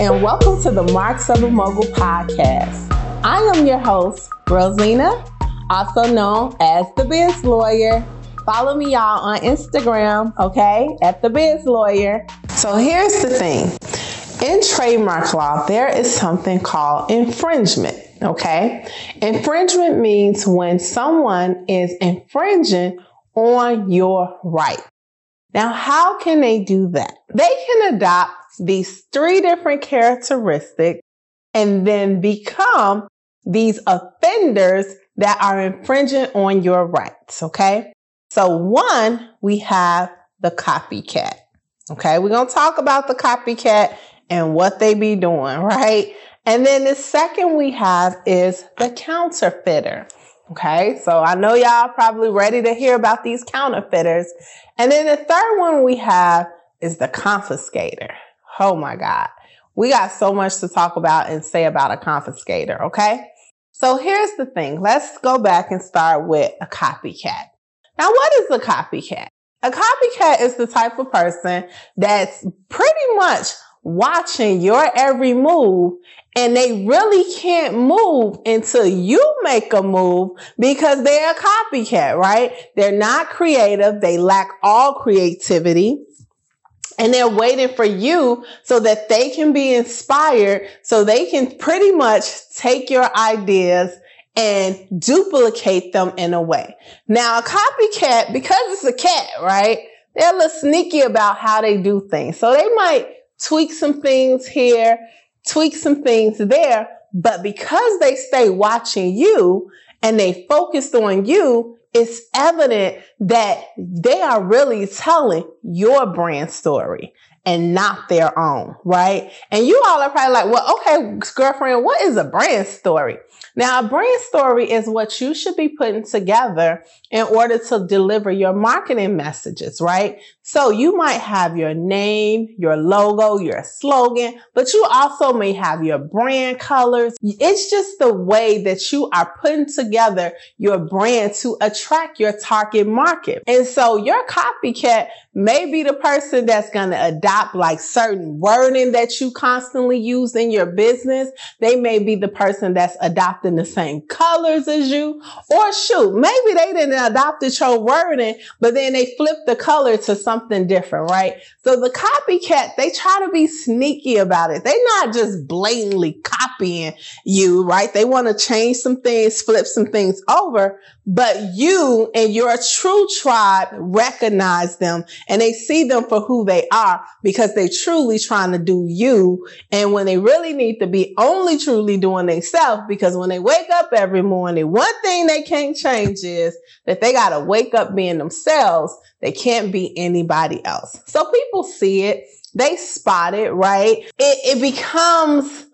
and welcome to the Marks of a Mogul podcast. I am your host, Rosina, also known as the Biz Lawyer. Follow me, y'all, on Instagram, okay, at the Biz Lawyer. So here's the thing in trademark law, there is something called infringement. Okay. Infringement means when someone is infringing on your right. Now, how can they do that? They can adopt these three different characteristics and then become these offenders that are infringing on your rights. Okay. So one, we have the copycat. Okay. We're going to talk about the copycat and what they be doing, right? And then the second we have is the counterfeiter. Okay, so I know y'all probably ready to hear about these counterfeiters. And then the third one we have is the confiscator. Oh my God. We got so much to talk about and say about a confiscator, okay? So here's the thing. Let's go back and start with a copycat. Now, what is a copycat? A copycat is the type of person that's pretty much watching your every move and they really can't move until you make a move because they're a copycat, right? They're not creative. They lack all creativity and they're waiting for you so that they can be inspired so they can pretty much take your ideas and duplicate them in a way. Now, a copycat, because it's a cat, right? They're a little sneaky about how they do things. So they might tweak some things here, tweak some things there. But because they stay watching you and they focused on you, it's evident that they are really telling your brand story and not their own, right? And you all are probably like, well, okay, girlfriend, what is a brand story? Now, a brand story is what you should be putting together in order to deliver your marketing messages, right? So you might have your name, your logo, your slogan, but you also may have your brand colors. It's just the way that you are putting together your brand to attract your target market. And so your copycat may be the person that's going to adopt like certain wording that you constantly use in your business. They may be the person that's adopting the same colors as you or shoot, maybe they didn't adopt your wording, but then they flipped the color to something different, right? So the copycat, they try to be sneaky about it. They're not just blatantly copying you, right? They want to change some things, flip some things over, but you and your true tribe recognize them and they see them for who they are because they truly trying to do you. And when they really need to be only truly doing themselves, because when they wake up every morning, one thing they can't change is that they got to wake up being themselves. They can't be anybody else. So people see it. They spot it, right? It, it becomes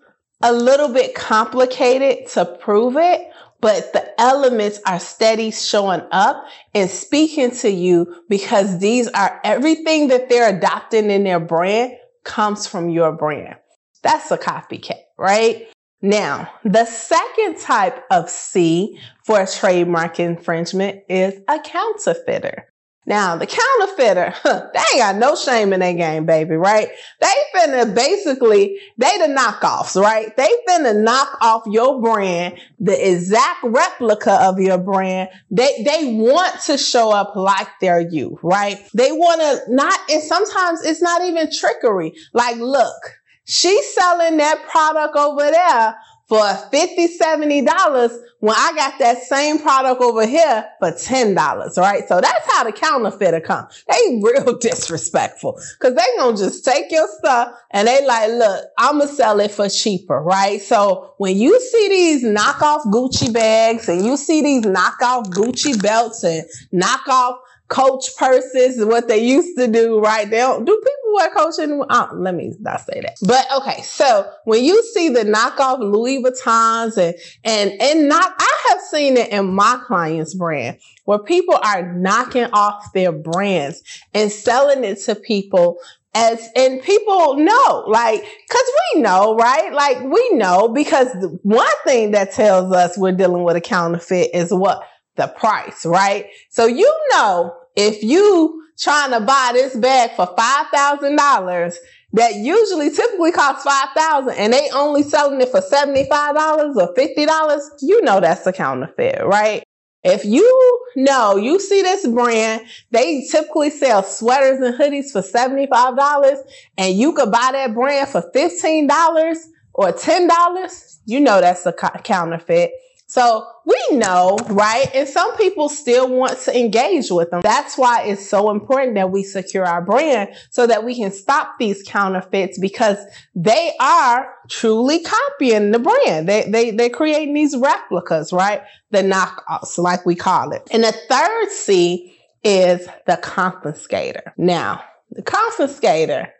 a little bit complicated to prove it, but the elements are steady showing up and speaking to you because these are everything that they're adopting in their brand comes from your brand. That's a copycat, right? Now, the second type of C for a trademark infringement is a counterfeiter. Now, the counterfeiter, huh, they ain't got no shame in their game, baby, right? They finna basically, they the knockoffs, right? They finna knock off your brand, the exact replica of your brand. They, they want to show up like they're you, right? They want to not, and sometimes it's not even trickery. Like, look, she's selling that product over there for 50 $70 when I got that same product over here for $10, right? So that's how the counterfeiter come. They real disrespectful because they gonna just take your stuff and they like, look, I'm gonna sell it for cheaper, right? So when you see these knockoff Gucci bags and you see these knockoff Gucci belts and knockoff coach purses, what they used to do, right? They don't, do people wear coaching? Oh, let me not say that. But okay, so when you see the knockoff Louis Vuittons and, and, and not, I have seen it in my client's brand where people are knocking off their brands and selling it to people as and people know like because we know right like we know because one thing that tells us we're dealing with a counterfeit is what the price, right? So you know, if you trying to buy this bag for $5,000, that usually typically costs 5000 and they only selling it for $75 or $50, you know that's a counterfeit, right? If you know, you see this brand, they typically sell sweaters and hoodies for $75 and you could buy that brand for $15 or $10, you know that's a counterfeit. So we know, right? And some people still want to engage with them. That's why it's so important that we secure our brand so that we can stop these counterfeits because they are truly copying the brand. They, they, they're creating these replicas, right? The knockoffs, like we call it. And the third C is the confiscator. Now, the confiscator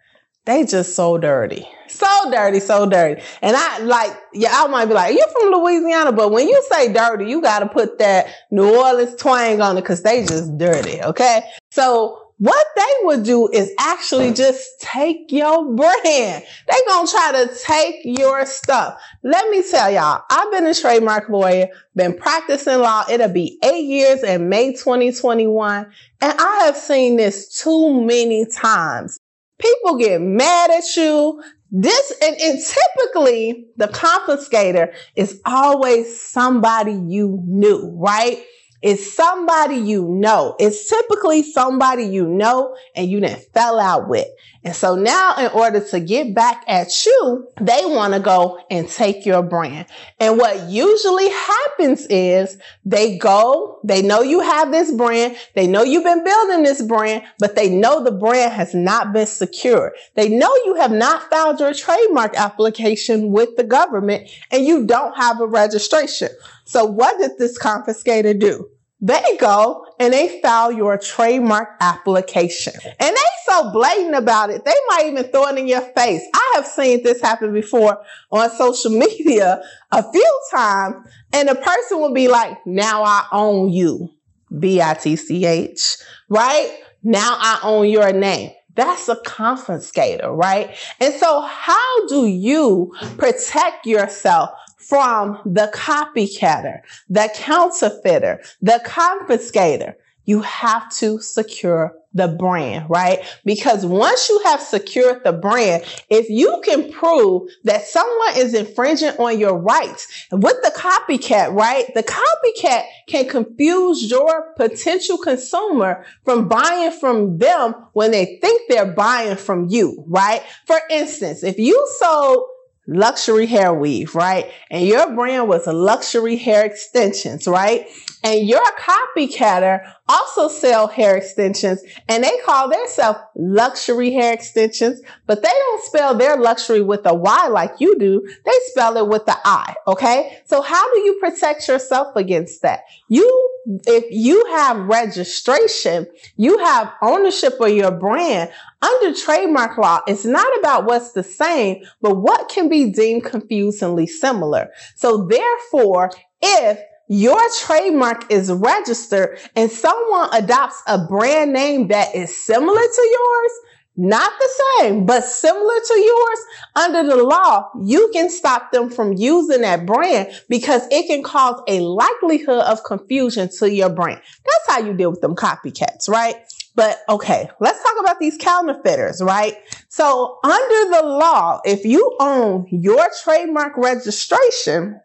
they just so dirty. So dirty, so dirty. And I like, yeah, I might be like, you're from Louisiana, but when you say dirty, you got to put that New Orleans twang on it because they just dirty. Okay. So what they would do is actually just take your brand. They gonna try to take your stuff. Let me tell y'all, I've been a trademark lawyer, been practicing law. It'll be eight years in May 2021. And I have seen this too many times. People get mad at you. This, and, and typically the confiscator is always somebody you knew, right? It's somebody you know. It's typically somebody you know and you didn't fell out with. And so now in order to get back at you, they want to go and take your brand. And what usually happens is they go, they know you have this brand. They know you've been building this brand, but they know the brand has not been secure. They know you have not filed your trademark application with the government and you don't have a registration. So what did this confiscator do? They go and they file your trademark application. And they so blatant about it, they might even throw it in your face. I have seen this happen before on social media a few times, and the person will be like, now I own you. B-I-T-C-H, right? Now I own your name. That's a confiscator, right? And so how do you protect yourself from the copycatter, the counterfeiter, the confiscator. You have to secure the brand, right? Because once you have secured the brand, if you can prove that someone is infringing on your rights with the copycat, right? The copycat can confuse your potential consumer from buying from them when they think they're buying from you, right? For instance, if you sold luxury hair weave, right? And your brand was luxury hair extensions, right? And your copycatter also sell hair extensions and they call themselves luxury hair extensions, but they don't spell their luxury with a Y like you do. They spell it with the I. Okay. So how do you protect yourself against that? You, if you have registration, you have ownership of your brand under trademark law. It's not about what's the same, but what can be deemed confusingly similar. So therefore, if your trademark is registered and someone adopts a brand name that is similar to yours, not the same, but similar to yours, under the law, you can stop them from using that brand because it can cause a likelihood of confusion to your brand. That's how you deal with them copycats, right? But okay, let's talk about these counterfeiters, right? So under the law, if you own your trademark registration,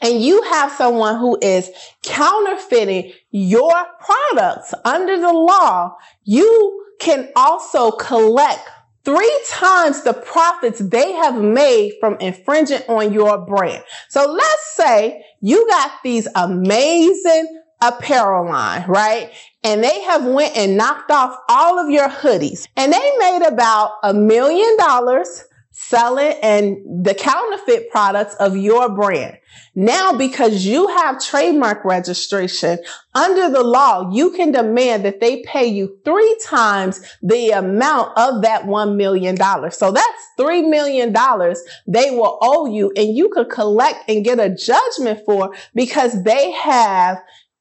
and you have someone who is counterfeiting your products under the law, you can also collect three times the profits they have made from infringing on your brand. So let's say you got these amazing apparel line, right? And they have went and knocked off all of your hoodies and they made about a million dollars selling and the counterfeit products of your brand. Now, because you have trademark registration under the law, you can demand that they pay you three times the amount of that $1 million. So that's $3 million they will owe you and you could collect and get a judgment for because they have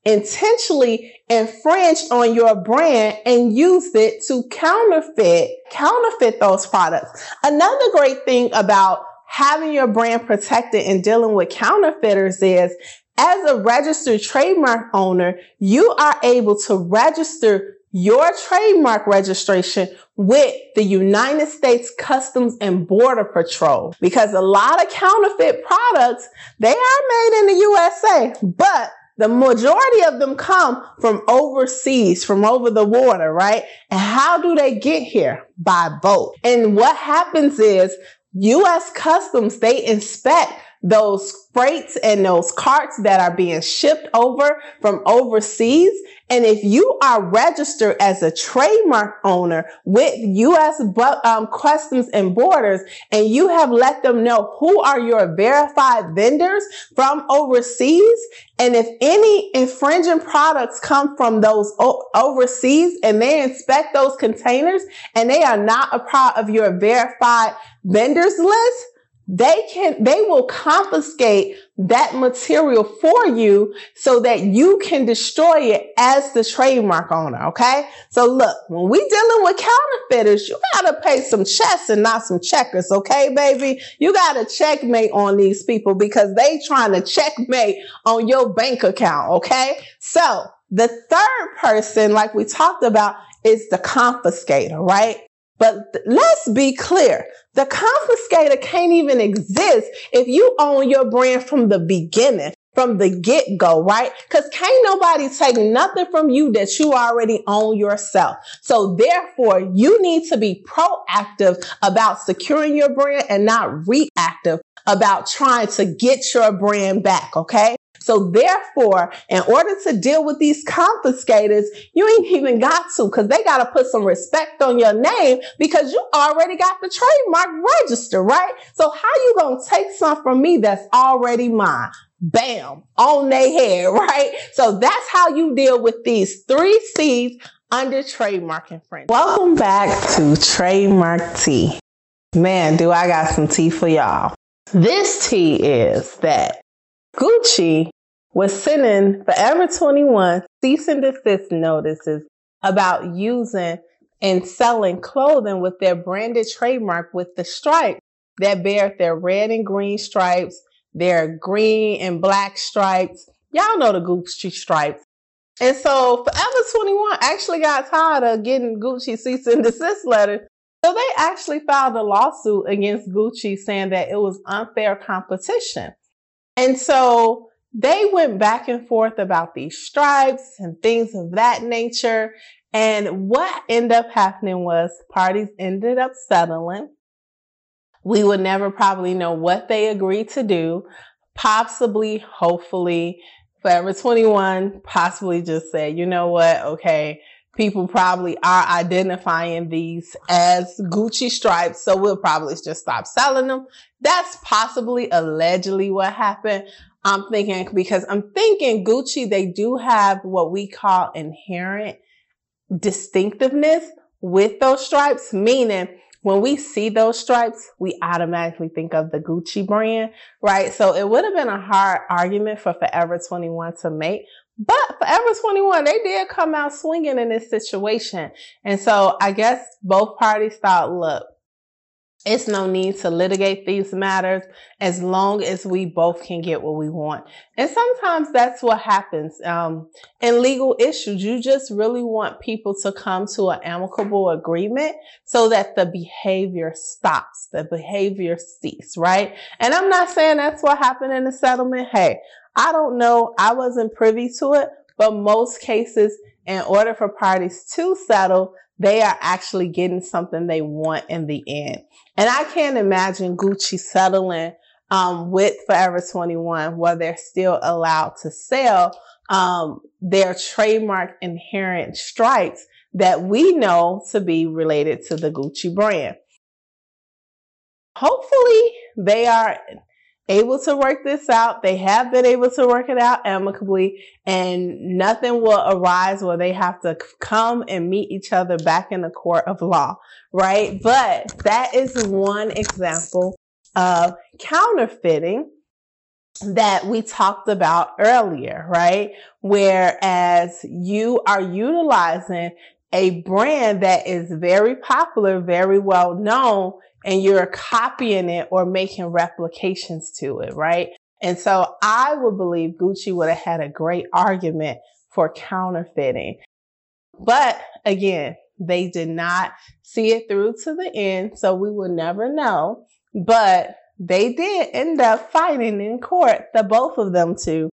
intentionally infringed on your brand and used it to counterfeit, counterfeit those products. Another great thing about having your brand protected and dealing with counterfeiters is as a registered trademark owner, you are able to register your trademark registration with the United States Customs and Border Patrol because a lot of counterfeit products, they are made in the USA, but the majority of them come from overseas, from over the water, right? And how do they get here? By boat. And what happens is U.S. Customs, they inspect those freights and those carts that are being shipped over from overseas. And if you are registered as a trademark owner with U.S. Um, Customs and Borders, and you have let them know who are your verified vendors from overseas, and if any infringing products come from those overseas and they inspect those containers and they are not a part of your verified vendors list, they can, they will confiscate that material for you so that you can destroy it as the trademark owner. Okay. So look, when we dealing with counterfeiters, you gotta pay some chess and not some checkers. Okay, baby. You gotta checkmate on these people because they trying to checkmate on your bank account. Okay. So the third person, like we talked about, is the confiscator, right? But let's be clear. The confiscator can't even exist if you own your brand from the beginning, from the get go, right? Cause can't nobody take nothing from you that you already own yourself. So therefore you need to be proactive about securing your brand and not reactive about trying to get your brand back. Okay. So therefore, in order to deal with these confiscators, you ain't even got to because they got to put some respect on your name because you already got the trademark register, right? So how you going to take something from me that's already mine? Bam, on their head, right? So that's how you deal with these three C's under trademark infringement. Welcome back to Trademark Tea. Man, do I got some tea for y'all. This tea is that Gucci was sending Forever 21 cease and desist notices about using and selling clothing with their branded trademark with the stripes that bear their red and green stripes, their green and black stripes. Y'all know the Gucci stripes. And so Forever 21 actually got tired of getting Gucci cease and desist letters. So they actually filed a lawsuit against Gucci saying that it was unfair competition. And so they went back and forth about these stripes and things of that nature. And what ended up happening was parties ended up settling. We would never probably know what they agreed to do. Possibly, hopefully, Forever 21 possibly just said, you know what? Okay. People probably are identifying these as Gucci stripes. So we'll probably just stop selling them. That's possibly allegedly what happened. I'm thinking because I'm thinking Gucci, they do have what we call inherent distinctiveness with those stripes, meaning when we see those stripes, we automatically think of the Gucci brand, right? So it would have been a hard argument for Forever 21 to make. But Forever 21, they did come out swinging in this situation. And so I guess both parties thought, look, it's no need to litigate these matters as long as we both can get what we want. And sometimes that's what happens um, in legal issues. You just really want people to come to an amicable agreement so that the behavior stops, the behavior ceases, right? And I'm not saying that's what happened in the settlement. Hey, I don't know. I wasn't privy to it, but most cases, in order for parties to settle, they are actually getting something they want in the end. And I can't imagine Gucci settling um, with Forever 21 where they're still allowed to sell um, their trademark inherent stripes that we know to be related to the Gucci brand. Hopefully, they are able to work this out. They have been able to work it out amicably and nothing will arise where they have to come and meet each other back in the court of law, right? But that is one example of counterfeiting that we talked about earlier, right? Whereas you are utilizing a brand that is very popular, very well known, and you're copying it or making replications to it, right? And so I would believe Gucci would have had a great argument for counterfeiting. But again, they did not see it through to the end, so we will never know. But they did end up fighting in court, the both of them two,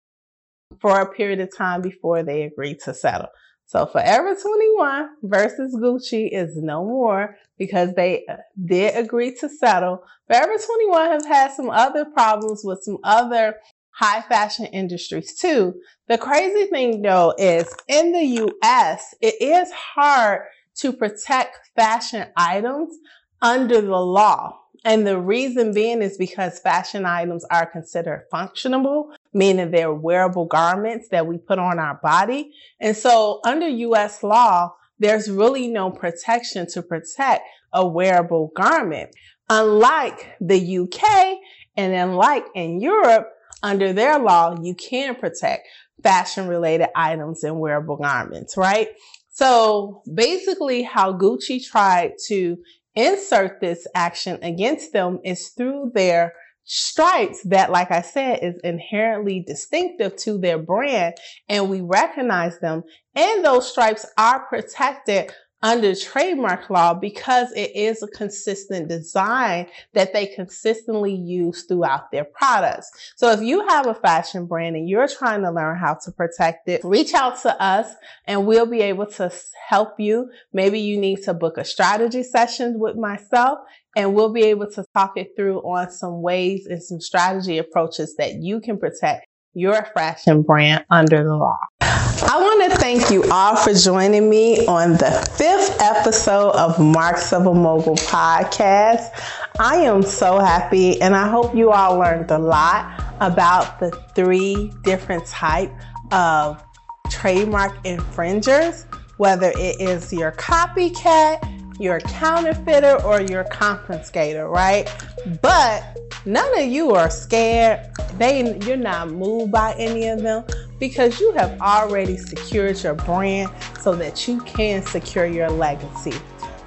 for a period of time before they agreed to settle. So Forever 21 versus Gucci is no more because they uh, did agree to settle. Forever 21 have had some other problems with some other high fashion industries too. The crazy thing though is in the US, it is hard to protect fashion items under the law. And the reason being is because fashion items are considered functional, meaning they're wearable garments that we put on our body. And so under US law, there's really no protection to protect a wearable garment. Unlike the UK and unlike in Europe, under their law, you can protect fashion related items and wearable garments, right? So basically how Gucci tried to insert this action against them is through their stripes that, like I said, is inherently distinctive to their brand and we recognize them. And those stripes are protected under trademark law because it is a consistent design that they consistently use throughout their products. So if you have a fashion brand and you're trying to learn how to protect it, reach out to us and we'll be able to help you. Maybe you need to book a strategy session with myself and we'll be able to talk it through on some ways and some strategy approaches that you can protect your fashion brand under the law. I want to thank you all for joining me on the fifth episode of Marks of a Mogul podcast. I am so happy and I hope you all learned a lot about the three different type of trademark infringers, whether it is your copycat, your counterfeiter, or your confiscator, right? But none of you are scared. They you're not moved by any of them because you have already secured your brand so that you can secure your legacy.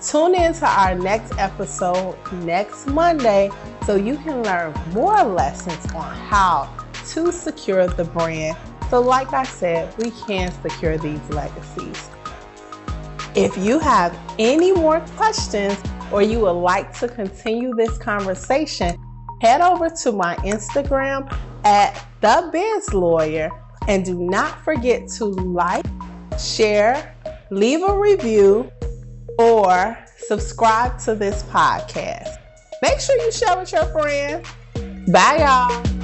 Tune in to our next episode next Monday so you can learn more lessons on how to secure the brand. So, like I said, we can secure these legacies. If you have any more questions or you would like to continue this conversation, head over to my Instagram at the Biz Lawyer and do not forget to like, share, leave a review, or subscribe to this podcast. Make sure you share with your friends. Bye, y'all.